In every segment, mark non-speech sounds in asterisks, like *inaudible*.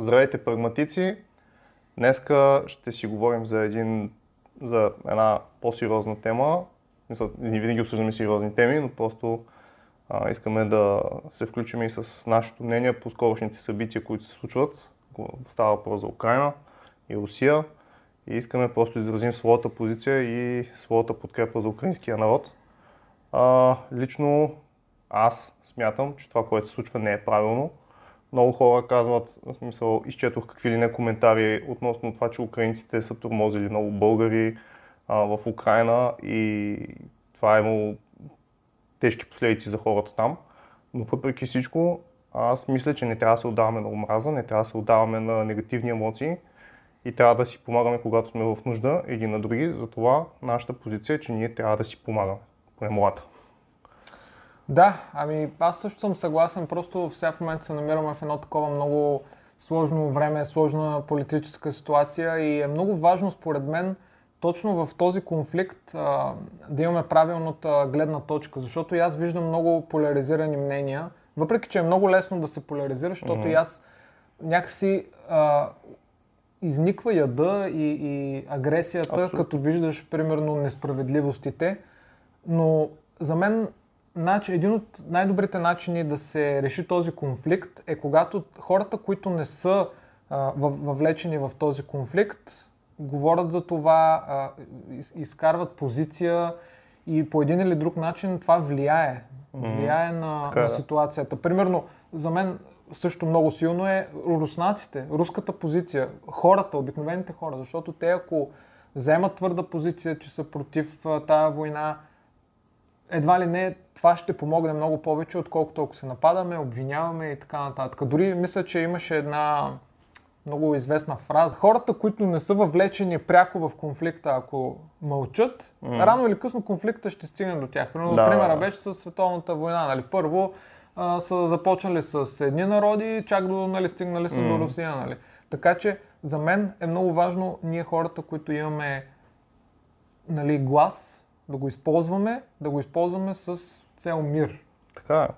Здравейте, прагматици! Днеска ще си говорим за, един, за една по-сериозна тема. Ние винаги обсъждаме сериозни теми, но просто а, искаме да се включим и с нашето мнение по скорошните събития, които се случват. Става въпрос за Украина и Русия. И искаме просто да изразим своята позиция и своята подкрепа за украинския народ. А, лично аз смятам, че това, което се случва, не е правилно. Много хора казват, в смисъл, изчетох какви ли не коментари относно това, че украинците са турмозили много българи а, в Украина и това е имало тежки последици за хората там. Но въпреки всичко, аз мисля, че не трябва да се отдаваме на омраза, не трябва да се отдаваме на негативни емоции и трябва да си помагаме, когато сме в нужда един на други. Затова нашата позиция е, че ние трябва да си помагаме. Поне моята. Да, ами аз също съм съгласен, просто в момент се намираме в едно такова много сложно време, сложна политическа ситуация и е много важно според мен точно в този конфликт а, да имаме правилната гледна точка, защото и аз виждам много поляризирани мнения, въпреки че е много лесно да се поляризира, защото mm-hmm. и аз някакси а, изниква яда и, и агресията, Абсолютно. като виждаш примерно несправедливостите, но за мен начин, един от най-добрите начини да се реши този конфликт е когато хората, които не са а, въвлечени в този конфликт, говорят за това, а, изкарват позиция и по един или друг начин това влияе. Влияе mm-hmm. на, така, на ситуацията. Примерно, за мен също много силно е руснаците, руската позиция, хората, обикновените хора, защото те ако вземат твърда позиция, че са против тая война, едва ли не това ще помогне много повече, отколкото ако се нападаме, обвиняваме и така нататък. Дори мисля, че имаше една много известна фраза. Хората, които не са въвлечени пряко в конфликта, ако мълчат, mm. рано или късно конфликта ще стигне до тях. Примерно, да. примера беше с Световната война. Нали? Първо а, са започнали с едни народи, чак до нали, стигнали са mm. до Русия. Нали? Така че за мен е много важно ние хората, които имаме нали, глас, да го използваме, да го използваме с цел мир. Така е.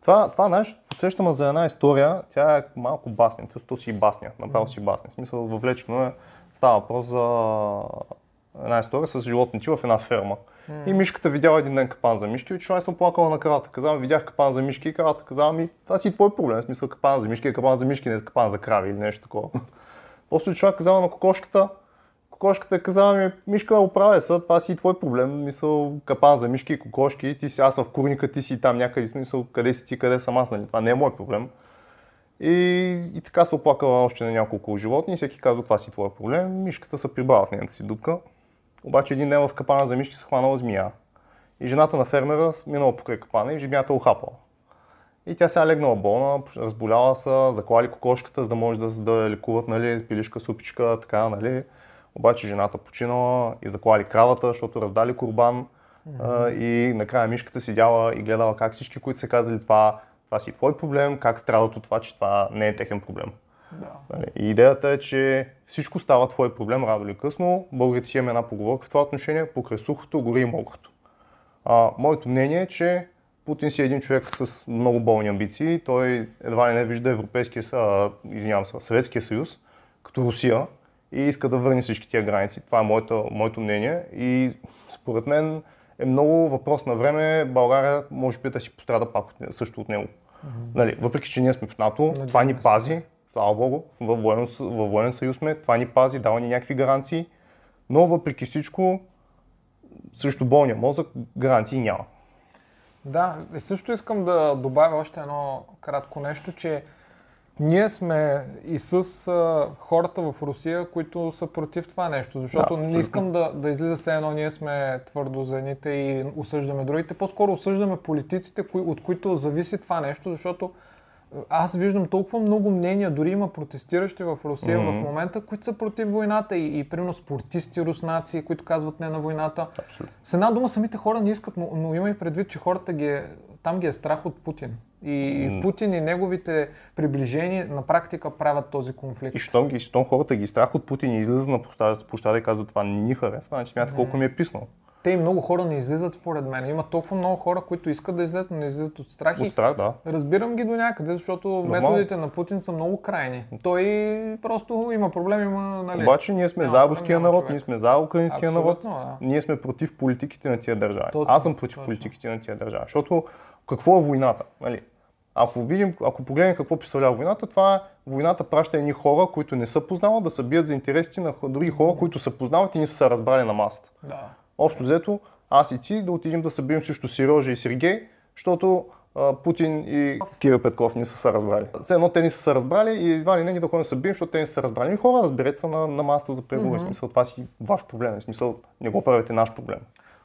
Това, това знаеш, подсещаме за една история, тя е малко басня, то си басня, направо си басня. В смисъл, въвлечено е, става въпрос за една история с животните в една ферма. Mm. И мишката видяла един ден капан за мишки и отишла съм плакала на кравата. Казвам, видях капан за мишки и кравата казала ми, това си твой проблем. В смисъл, капан за мишки е капан за мишки, не е капан за крави или нещо такова. *laughs* После човек казала на кокошката, кокошката е казала ми, Мишка, оправя се, това си и твой проблем, мисъл, капан за мишки и кокошки, ти си аз в курника, ти си там някъде, смисъл, къде си ти, къде съм аз, нали? това не е мой проблем. И, и така се оплакала още на няколко животни всеки казва, това си твой проблем, мишката се прибрала в нейната си дупка. Обаче един ден в капана за мишки се хванала змия. И жената на фермера минала покрай капана и змията ухапала. И тя сега легнала болна, разболяла се, заклали кокошката, за да може да, да лекуват, нали, пилишка, супичка, така, нали. Обаче жената починала и заклали кравата, защото раздали курбан mm-hmm. и накрая мишката седяла и гледала как всички, които са казали това, това си твой проблем, как страдат от това, че това не е техен проблем. Да. Нали? И идеята е, че всичко става твой проблем рано или късно. Българите си имаме една поговорка в това отношение, покрай сухото гори и мокрото. А, моето мнение е, че Путин си е един човек с много болни амбиции. Той едва ли не вижда Европейския, извинявам се, Съветския съюз като Русия и иска да върне всички тия граници. Това е моето, моето мнение и според мен е много въпрос на време България може би да си пострада пак също от него. Mm-hmm. Нали, въпреки, че ние сме в НАТО, Надяваме това ни пази, слава Богу, във военен, във военен съюз сме, това ни пази, дава ни някакви гаранции, но въпреки всичко, срещу болния мозък гаранции няма. Да, също искам да добавя още едно кратко нещо, че ние сме и с а, хората в Русия, които са против това нещо, защото да, не искам да, да излиза все едно, ние сме твърдо за едните и осъждаме другите. По-скоро осъждаме политиците, кои, от които зависи това нещо, защото аз виждам толкова много мнения, дори има протестиращи в Русия mm-hmm. в момента, които са против войната и, и примерно спортисти руснаци, които казват не на войната. Абсолютно. С една дума самите хора не искат, но, но има и предвид, че хората ги е, там ги е страх от Путин. И mm. Путин и неговите приближения на практика правят този конфликт. И щом, ги, хората ги страх от Путин и излизат на площада и казват това не ни харесва, значи смята mm. колко ми е писнал. те и много хора не излизат според мен. Има толкова много хора, които искат да излезат, но не излизат от страх. От страх, да. Разбирам ги до някъде, защото Нормално. методите на Путин са много крайни. Той просто има проблем, има... Нали, Обаче ние сме за руския народ, човек. ние сме за украинския народ, да. ние сме против политиките на тия държави. Точно, Аз съм против точно. политиките на тия държави, защото какво е войната? Нали? Ако видим, ако погледнем какво представлява войната, това е войната праща едни хора, които не са познават, да се бият за интересите на други хора, които са познават и не са се разбрали на масата. Да. Общо взето, аз и ти да отидем да се бием срещу Сережа и Сергей, защото Путин и Кирил Петков не са се разбрали. Все едно те не са се разбрали и едва ли не ни да ходим да се бием, защото те не са се разбрали. И хора, разберете се на, на масата за преговори. Mm-hmm. Смисъл, това си ваш проблем. В смисъл, не го правите наш проблем.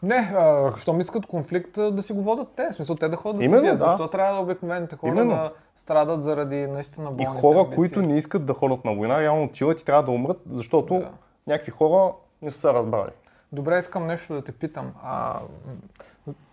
Не, а, щом искат конфликт, да си го водят те. В смисъл, те да ходят да Именно, се бият. Да. Защо трябва да обикновените хора Именно. да страдат заради наистина болните И хора, амбиции. които не искат да ходят на война, реално отиват и трябва да умрат, защото да. някакви хора не са разбрали. Добре, искам нещо да те питам. А,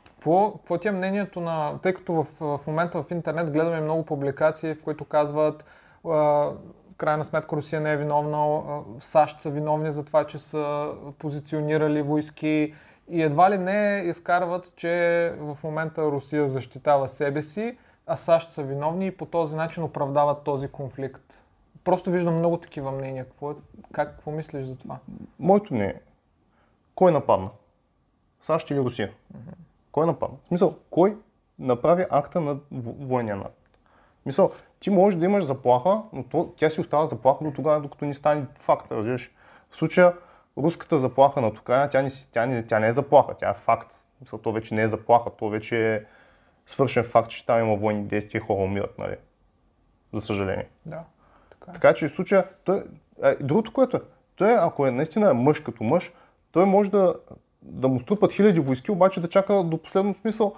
какво, какво ти е мнението на... Тъй като в, в момента в интернет гледаме много публикации, в които казват в крайна сметка Русия не е виновна, САЩ са виновни за това, че са позиционирали войски, и едва ли не изкарват, че в момента Русия защитава себе си, а САЩ са виновни и по този начин оправдават този конфликт. Просто виждам много такива мнения. Какво, е, как, какво мислиш за това? Моето не е. Кой нападна? САЩ или Русия? Mm-hmm. Кой нападна? В смисъл, кой направи акта на военния напад? В смисъл, ти можеш да имаш заплаха, но то, тя си остава заплаха до тогава, докато ни стане факт, разбираш. В случая, руската заплаха на Украина, тя не, тя, не, тя не е заплаха, тя е факт. То вече не е заплаха, то вече е свършен факт, че там има военни действия и хора умират, нали? За съжаление. Да. Така, е. така че в случая, той, е, другото, което е, той ако е наистина мъж като мъж, той може да, да му струпат хиляди войски, обаче да чака до последно смисъл.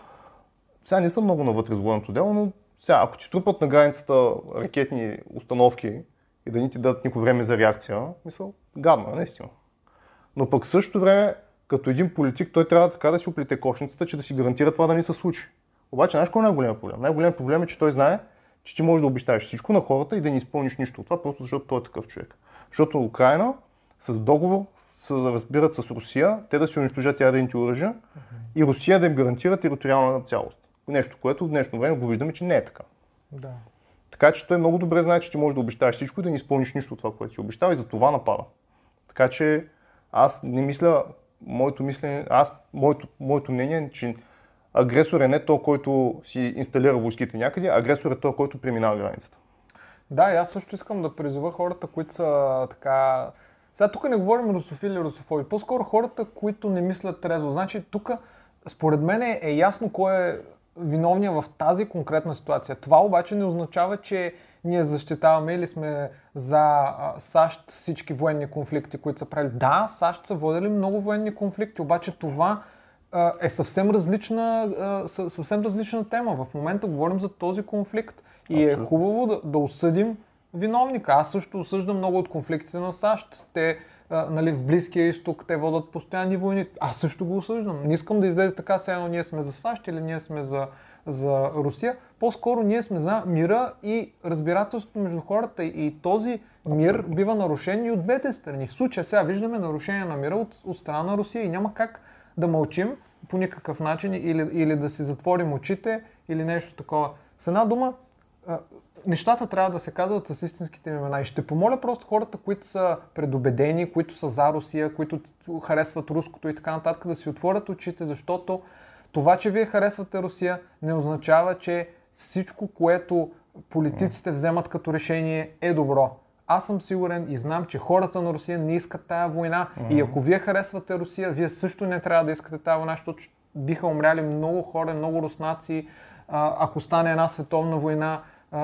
Сега не съм много навътре с военното дело, но сега, ако ти струпат на границата ракетни установки и да ни ти дадат никакво време за реакция, мисъл, гадно, наистина. Но пък в същото време, като един политик, той трябва така да си оплете кошницата, че да си гарантира това да не се случи. Обаче, знаеш кой е най-големият проблем? Най-големият проблем е, че той знае, че ти можеш да обещаеш всичко на хората и да не изпълниш нищо от това, просто защото той е такъв човек. Защото Украина с договор се разбират с Русия, те да си унищожат ядрените оръжия и Русия да им гарантира териториална цялост. Нещо, което в днешно време го виждаме, че не е така. Да. Така че той много добре знае, че ти можеш да обещаеш всичко и да не изпълниш нищо от това, което си обещава и за това напада. Така че аз не мисля, моето мислене, аз, моето, моето мнение е, че агресор е не то, който си инсталира войските някъде, агресор е то, който преминава границата. Да, и аз също искам да призова хората, които са така... Сега тук не говорим русофили или русофоби, по-скоро хората, които не мислят трезво. Значи тук, според мен е, ясно кой е виновния в тази конкретна ситуация. Това обаче не означава, че ние защитаваме или сме за САЩ всички военни конфликти, които са правили. Да, САЩ са водили много военни конфликти, обаче това е съвсем различна, съвсем различна тема. В момента говорим за този конфликт и е хубаво да, да осъдим виновника. Аз също осъждам много от конфликтите на САЩ. Те нали, в Близкия изток те водят постоянни войни. Аз също го осъждам. Не искам да излезе така, все едно ние сме за САЩ или ние сме за, за Русия. По-скоро ние сме за мира и разбирателството между хората и този мир Абсолютно. бива нарушен и от двете страни. В случая сега виждаме нарушение на мира от, от страна на Русия и няма как да мълчим по никакъв начин или, или да си затворим очите или нещо такова. С една дума, нещата трябва да се казват с истинските имена. И ще помоля просто хората, които са предубедени, които са за Русия, които харесват руското и така нататък, да си отворят очите, защото това, че вие харесвате Русия, не означава, че всичко, което политиците вземат като решение е добро. Аз съм сигурен и знам, че хората на Русия не искат тая война. Mm-hmm. И ако вие харесвате Русия, вие също не трябва да искате тая война, защото биха умряли много хора, много руснаци, ако стане една световна война,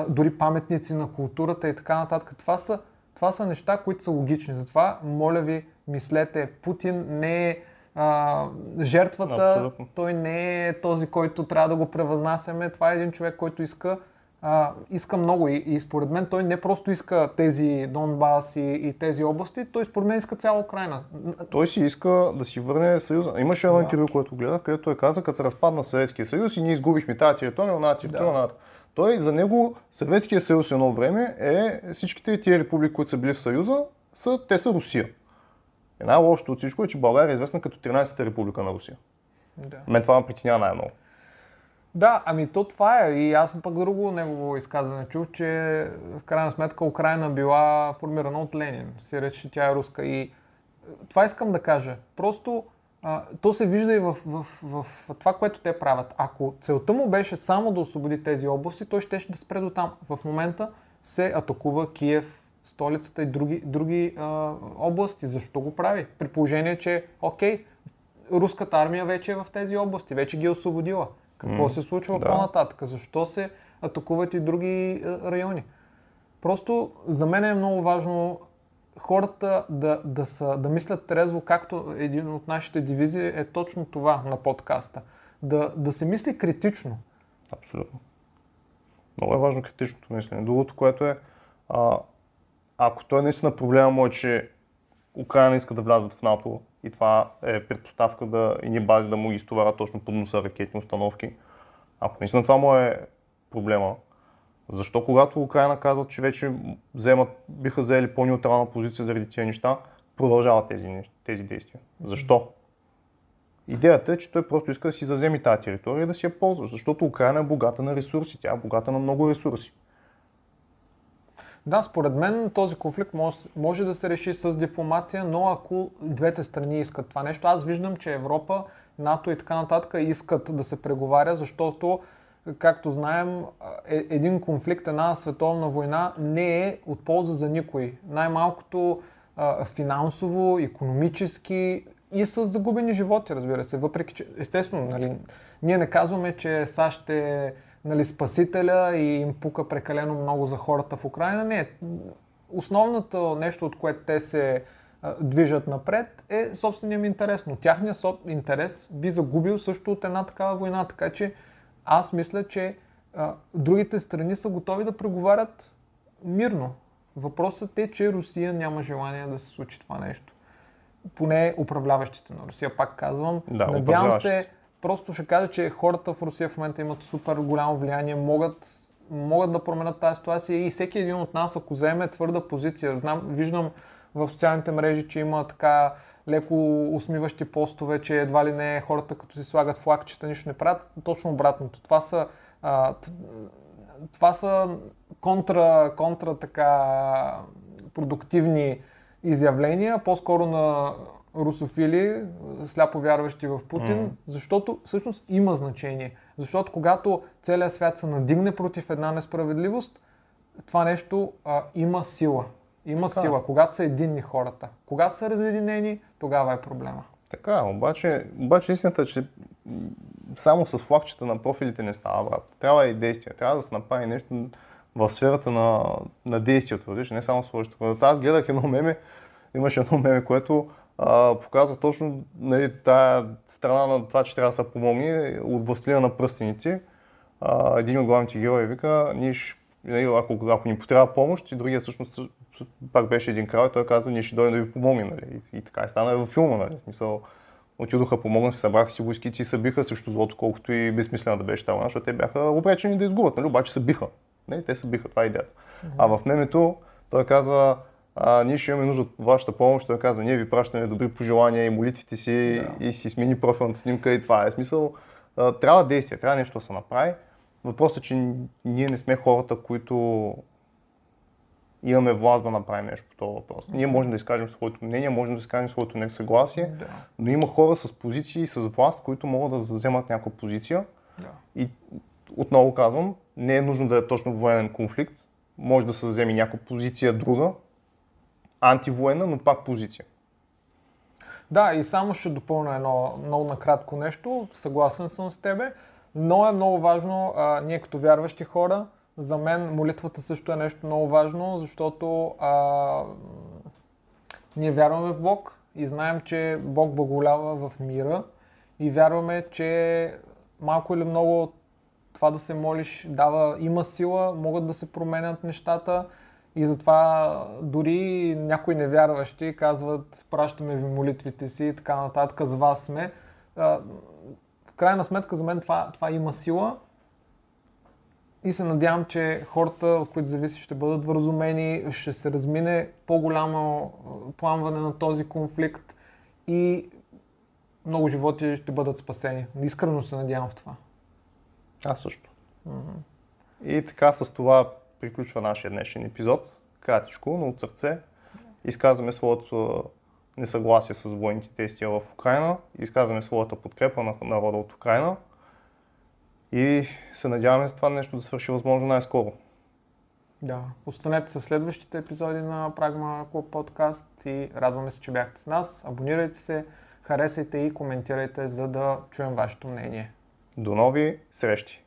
дори паметници на културата и така нататък. Това са, това са неща, които са логични. Затова, моля ви, мислете, Путин не е а, жертвата, Абсолютно. той не е този, който трябва да го превъзнасяме. Това е един човек, който иска а, иска много и, и според мен той не просто иска тези Донбас и, и тези области, той според мен иска цяла Украина. Той си иска да си върне Съюза. Имаше едно да. интервю, което гледах, където той каза, като се разпадна Съветския съюз и ние изгубихме тази територия, на територия, да. Той за него Съветския съюз едно време е всичките тия републики, които са били в Съюза, са, те са Русия. И най-лошото от всичко е, че България е известна като 13-та република на Русия. Да. Мен това ме притеснява най-много. Да, ами то това е. И аз пък друго негово изказване чух, че в крайна сметка Украина била формирана от Ленин. Се рече, че тя е руска. И е, това искам да кажа. Просто а, то се вижда и в, в, в, в това, което те правят. Ако целта му беше само да освободи тези области, той ще, ще да спре до там. В момента се атакува Киев, столицата и други, други а, области. Защо го прави? При положение, че, окей, руската армия вече е в тези области, вече ги е освободила. Какво М, се случва да. по-нататък? Защо се атакуват и други райони? Просто за мен е много важно хората да, да, са, да мислят трезво, както един от нашите дивизии е точно това на подкаста. Да, да се мисли критично. Абсолютно. Много е важно критичното мислене. Другото, което е, а, ако той наистина проблема му е, че Украина иска да влязат в НАТО и това е предпоставка да ни бази да му ги изтоварят точно под носа ракетни установки, ако наистина това му е проблема, защо когато Украина казват, че вече вземат, биха взели по-неутрална позиция заради тези неща, продължават тези, тези действия? Защо? Идеята е, че той просто иска да си завземе тази територия и да си я ползва, защото Украина е богата на ресурси, тя е богата на много ресурси. Да, според мен този конфликт може, може да се реши с дипломация, но ако двете страни искат това нещо, аз виждам, че Европа, НАТО и така нататък искат да се преговаря, защото, както знаем, е- един конфликт, една световна война не е от полза за никой. Най-малкото финансово, економически и с загубени животи, разбира се. Въпреки, че естествено, нали, ние не казваме, че САЩ е нали, спасителя и им пука прекалено много за хората в Украина. Не. Основното нещо, от което те се движат напред е собственият им интерес. Но тяхният интерес би загубил също от една такава война. Така че аз мисля, че а, другите страни са готови да преговарят мирно. Въпросът е, че Русия няма желание да се случи това нещо. Поне управляващите на Русия, пак казвам. Да, Надявам се, просто ще кажа, че хората в Русия в момента имат супер голямо влияние, могат, могат да променят тази ситуация и всеки един от нас, ако заеме твърда позиция, знам, виждам в социалните мрежи, че има така леко усмиващи постове, че едва ли не хората като си слагат флагчета, нищо не правят. Точно обратното. Това са, а, това са контра, контра така продуктивни изявления, по-скоро на русофили, сляпо вярващи в Путин, Мгм. защото всъщност има значение. Защото когато целият свят се надигне против една несправедливост, това нещо а, има сила. Има Така. сила, когато са единни хората. Когато са разединени, тогава е проблема. Така, обаче, обаче истината е, че само с флагчета на профилите не става, брат. Трябва и действие. Трябва да се направи нещо в сферата на, на действието, не само с флагчета. Аз гледах едно меме, имаше едно меме, което а, показва точно нали, тая страна на това, че трябва да се помогне от властелина на пръстените. А, един от главните герои вика, ние ще, нали, ако, ако ни потрябва помощ, и другия всъщност пак беше един крал и той каза, ние ще дойдем да ви помогнем. Нали. И, и така и стана във филма. Нали. В смисъл, отидоха, помогнаха, събраха си войскици и се биха срещу злото, колкото и безсмислена да беше тази защото те бяха обречени да изгубят, нали? обаче се биха. Нали? Те се биха, това е идеята. А в мемето той казва, а, ние ще имаме нужда от вашата помощ, той казва, ние ви пращаме добри пожелания и молитвите си Да. и си смени профилната снимка и това е смисъл. А, трябва действие, трябва нещо да се направи. Въпросът е, че ние не сме хората, които имаме власт да направим нещо по този въпрос. Ние можем да изкажем своето мнение, можем да изкажем своето несъгласие, Да. но има хора с позиции и с власт, които могат да вземат някаква позиция. Да. И отново казвам, не е нужно да е точно военен конфликт. Може да се вземе някаква позиция друга, антивоенна, но пак позиция. Да, и само ще допълня едно много накратко нещо. Съгласен съм с тебе, но е много важно а, ние като вярващи хора, за мен молитвата също е нещо много важно, защото а, ние вярваме в Бог и знаем, че Бог благолява в мира и вярваме, че малко или много това да се молиш дава, има сила, могат да се променят нещата и затова дори някои невярващи казват, пращаме ви молитвите си и така нататък, за вас сме. В крайна сметка за мен това, това има сила и се надявам, че хората, от които зависи, ще бъдат вразумени, ще се размине по-голямо пламване на този конфликт и много животи ще бъдат спасени. Искрено се надявам в това. Аз също. Mm-hmm. И така с това приключва нашия днешен епизод. Кратичко, но от сърце. Изказваме своето несъгласие с военните действия в Украина. Изказваме своята подкрепа на народа от Украина. И се надяваме това нещо да свърши възможно най-скоро. Да, останете с следващите епизоди на Прагма Клуб подкаст и радваме се, че бяхте с нас. Абонирайте се, харесайте и коментирайте, за да чуем вашето мнение. До нови срещи!